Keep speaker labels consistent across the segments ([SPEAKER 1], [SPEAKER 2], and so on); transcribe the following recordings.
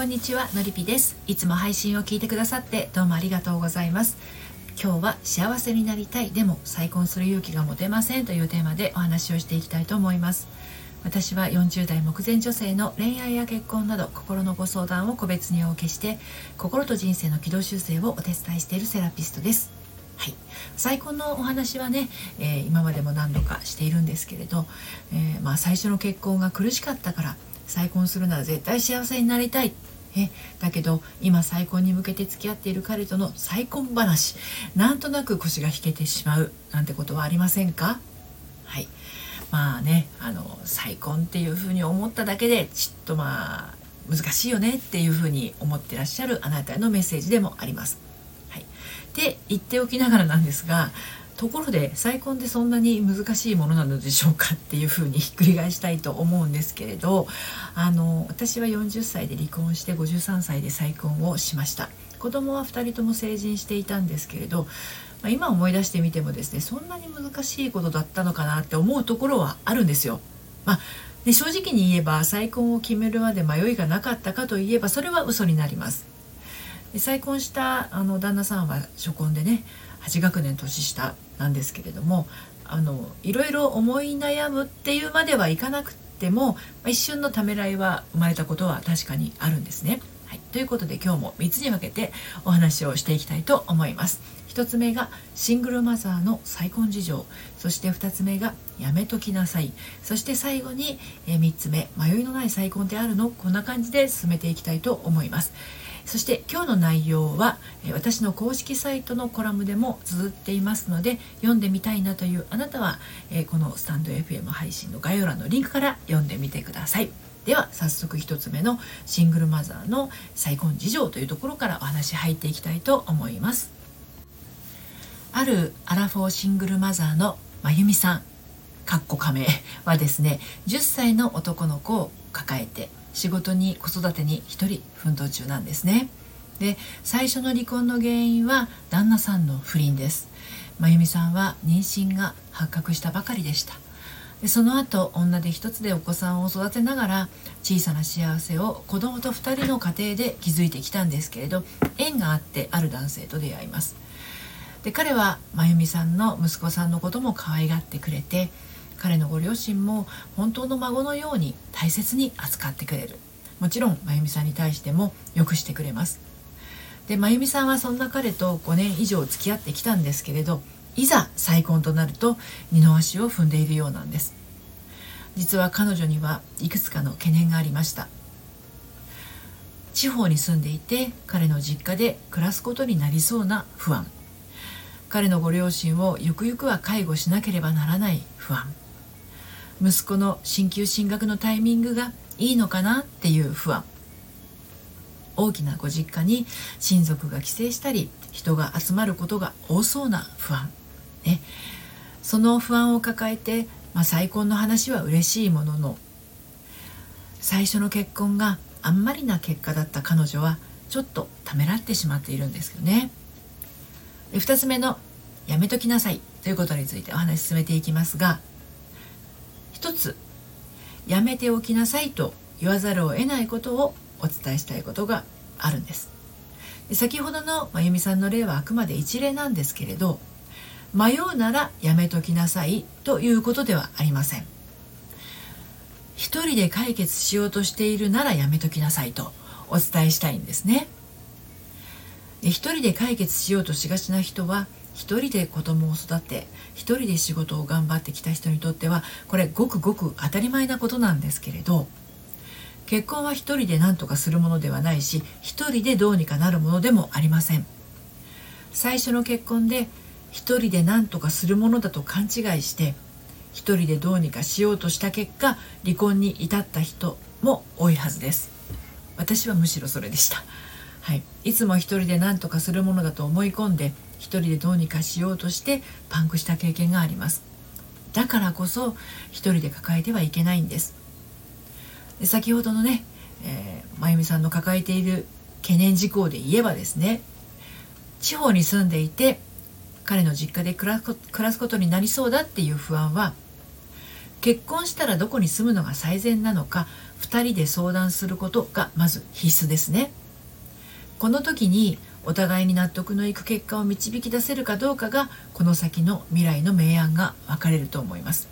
[SPEAKER 1] こんにちはのりぴです。いつも配信を聞いてくださってどうもありがとうございます。今日は幸せになりたいでも再婚する勇気が持てませんというテーマでお話をしていきたいと思います。私は40代目前女性の恋愛や結婚など心のご相談を個別にお受けして心と人生の軌道修正をお手伝いしているセラピストです。はい、再婚のお話はね、えー、今までも何度かしているんですけれど、えー、まあ、最初の結婚が苦しかったから再婚するなら絶対幸せになりたい。えだけど今再婚に向けて付き合っている彼との再婚話なんとなく腰が引けてしまうなんてことはありませんか？はい。まあねあの再婚っていうふうに思っただけでちっとまあ難しいよねっていうふうに思ってらっしゃるあなたへのメッセージでもあります。はい、で言っておきながらなんですがところで再婚ってそんなに難しいものなのでしょうかっていうふうにひっくり返したいと思うんですけれどあの私は40歳で離婚して53歳で再婚をしました子供は2人とも成人していたんですけれど、まあ、今思い出してみてもですねそんなに難しいことだったのかなって思うところはあるんですよ。まあで正直に言えば再婚を決めるまで迷いがなかったかといえばそれは嘘になりますで再婚したあの旦那さんは初婚でね8学年年下なんですけれどもあのいろいろ思い悩むっていうまではいかなくても一瞬のためらいは生まれたことは確かにあるんですね。はい、ということで今日も3つに分けてお話をしていきたいと思います。1つ目がシングルマザーの再婚事情そして2つ目がやめときなさいそして最後に3つ目迷いのない再婚ってあるの？こんな感じで進めていきたいと思います。そして今日の内容は私の公式サイトのコラムでも綴っていますので読んでみたいなというあなたはこのスタンド FM 配信の概要欄のリンクから読んでみてください。では早速1つ目のシングルマザーの再婚事情というところからお話入っていきたいと思います。あるアラフォーシングルマザーのまゆみさんかっこ仮名はですね10歳の男の子を抱えて仕事に子育てに一人奮闘中なんですね。で最初の離婚の原因は旦那さんの不倫です。真由美さんは妊娠が発覚したばかりでした。でその後女で一つでお子さんを育てながら小さな幸せを子供と2人の家庭で築いてきたんですけれど縁があってある男性と出会います。で彼は真由美さんの息子さんのことも可愛がってくれて彼のご両親も本当の孫のように大切に扱ってくれる。もちろん真由美さんに対してもよくしてくれます。で真由美さんはそんな彼と5年以上付き合ってきたんですけれどいざ再婚となると二の足を踏んでいるようなんです。実は彼女にはいくつかの懸念がありました。地方に住んでいて彼の実家で暮らすことになりそうな不安。彼のご両親をゆくゆくは介護しなければならない不安。息子の進級進学のタイミングがいいのかなっていう不安。大きなご実家に親族が帰省したり人が集まることが多そうな不安、ね、その不安を抱えて、まあ、再婚の話は嬉しいものの最初の結婚があんまりな結果だった彼女はちょっとためらってしまっているんですよね。で2つ目の「やめときなさい」ということについてお話し進めていきますが一つやめておきなさいと言わざるを得ないことをお伝えしたいことがあるんです。先ほどのまゆみさんの例はあくまで一例なんですけれど迷うならやめときなさいということではありません。一人で解決しようとしているならやめときなさいとお伝えしたいんですね。一人で解決しようとしがちな人は一人で子供を育て一人で仕事を頑張ってきた人にとってはこれごくごく当たり前なことなんですけれど結婚は一人で何とかするものではないし一人でどうにかなるものでもありません。最初の結婚で一人で何とかするものだと勘違いして一人でどうにかしようとした結果離婚に至った人も多いはずです。私はむしろそれでした。はい、いつも一人で何とかするものだと思い込んで一人でどうにかしようとしてパンクした経験があります。だからこそ一人で抱えてはいけないんです。で先ほどのね、えー、まゆみさんの抱えている懸念事項で言えばですね地方に住んでいて彼の実家で暮らすことになりそうだっていう不安は結婚したらどこに住むのが最善なのか2人で相談することがまず必須ですね。この時にお互いに納得のいく結果を導き出せるかどうかがこの先の未来の明暗が分かれると思います。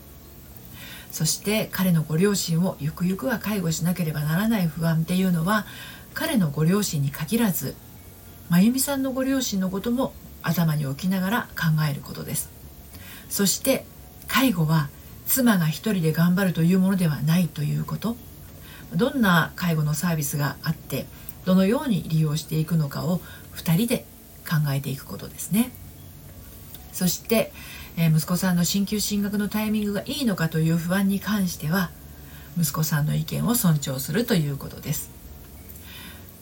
[SPEAKER 1] そして彼のご両親をゆくゆくは介護しなければならない不安っていうのは彼のご両親に限らず真由美さんのご両親のことも頭に置きながら考えることです。そして介護は妻が一人で頑張るというものではないということ。どんな介護のサービスがあってどのように利用していくのかを2人で考えていくことですね。そして、えー、息子さんの進級進学のタイミングがいいのかという不安に関しては息子さんの意見を尊重するということです。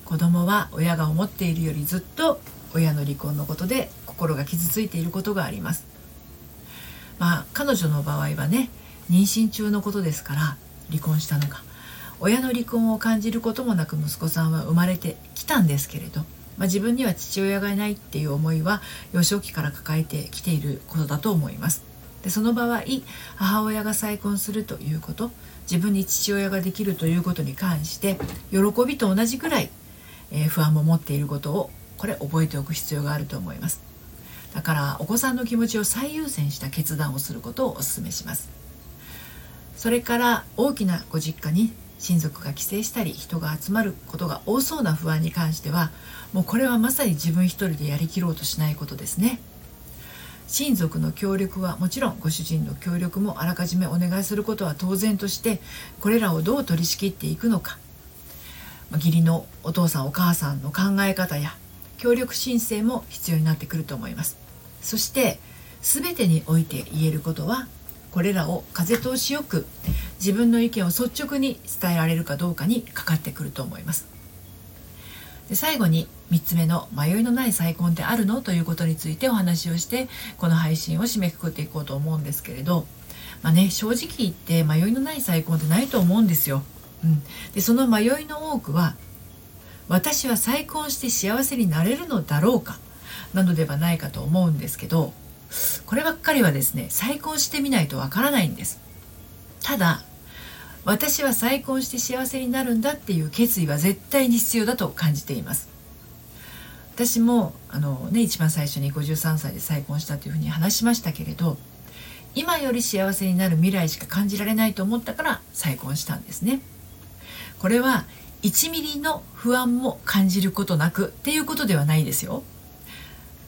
[SPEAKER 1] 子供は親が思っているよりずっと親の離婚のことで心が傷ついていることがあります。まあ彼女の場合はね妊娠中のことですから離婚したのが親の離婚を感じることもなく息子さんは生まれてきたんですけれど、まあ、自分には父親がいないっていう思いは幼少期から抱えてきていることだと思います。でその場合母親が再婚するということ自分に父親ができるということに関して喜びと同じくらい、えー、不安も持っていることをこれ覚えておく必要があると思います。だからお子さんの気持ちを最優先した決断をすることをお勧めします。それから大きなご実家に親族が帰省したり人が集まることが多そうな不安に関してはもうこれはまさに自分一人でやりきろうとしないことですね。親族の協力はもちろんご主人の協力もあらかじめお願いすることは当然としてこれらをどう取り仕切っていくのか。義理のお父さんお母さんの考え方や協力申請も必要になってくると思います。そして全てにおいて言えることはこれらを風通しよく自分の意見を率直に伝えられるかどうかにかかってくると思います。で最後に3つ目の迷いのない再婚ってあるの？ということについてお話をしてこの配信を締めくくっていこうと思うんですけれど。まあね正直言って迷いのない再婚ってないと思うんですよ、うん、でその迷いの多くは私は再婚して幸せになれるのだろうかなのではないかと思うんですけど。こればっかりはですね再婚してみないとわからないんです。ただ私は再婚して幸せになるんだっていう決意は絶対に必要だと感じています。私もあのね一番最初に53歳で再婚したというふうに話しましたけれど今より幸せになる未来しか感じられないと思ったから再婚したんですね。これは1ミリの不安も感じることなくっていうことではないですよ。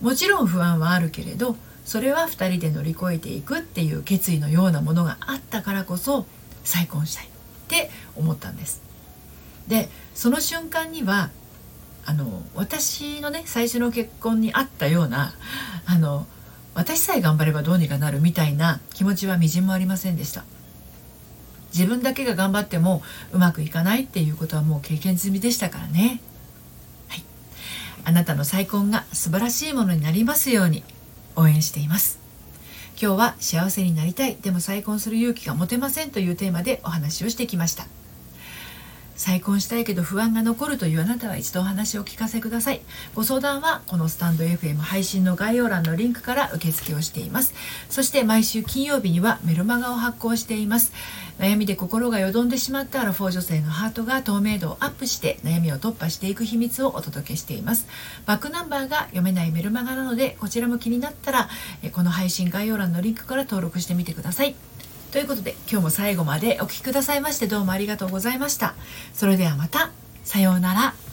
[SPEAKER 1] もちろん不安はあるけれどそれは2人で乗り越えていくっていう決意のようなものがあったからこそ再婚したいって思ったんです。でその瞬間にはあの私のね最初の結婚にあったようなあの私さえ頑張ればどうにかなるみたいな気持ちはみじんもありませんでした。自分だけが頑張ってもうまくいかないっていうことはもう経験済みでしたからね。はい。あなたの再婚が素晴らしいものになりますように。応援しています。今日は幸せになりたい。でも再婚する勇気が持てませんというテーマでお話をしてきました。再婚したいけど不安が残るというあなたは一度お話を聞かせください。ご相談はこのスタンド FM 配信の概要欄のリンクから受付をしています。そして毎週金曜日にはメルマガを発行しています。悩みで心がよどんでしまったアラフォー女性のハートが透明度をアップして悩みを突破していく秘密をお届けしています。バックナンバーが読めないメルマガなのでこちらも気になったらこの配信概要欄のリンクから登録してみてください。ということで今日も最後までお聴きくださいましてどうもありがとうございました。それではまた。さようなら。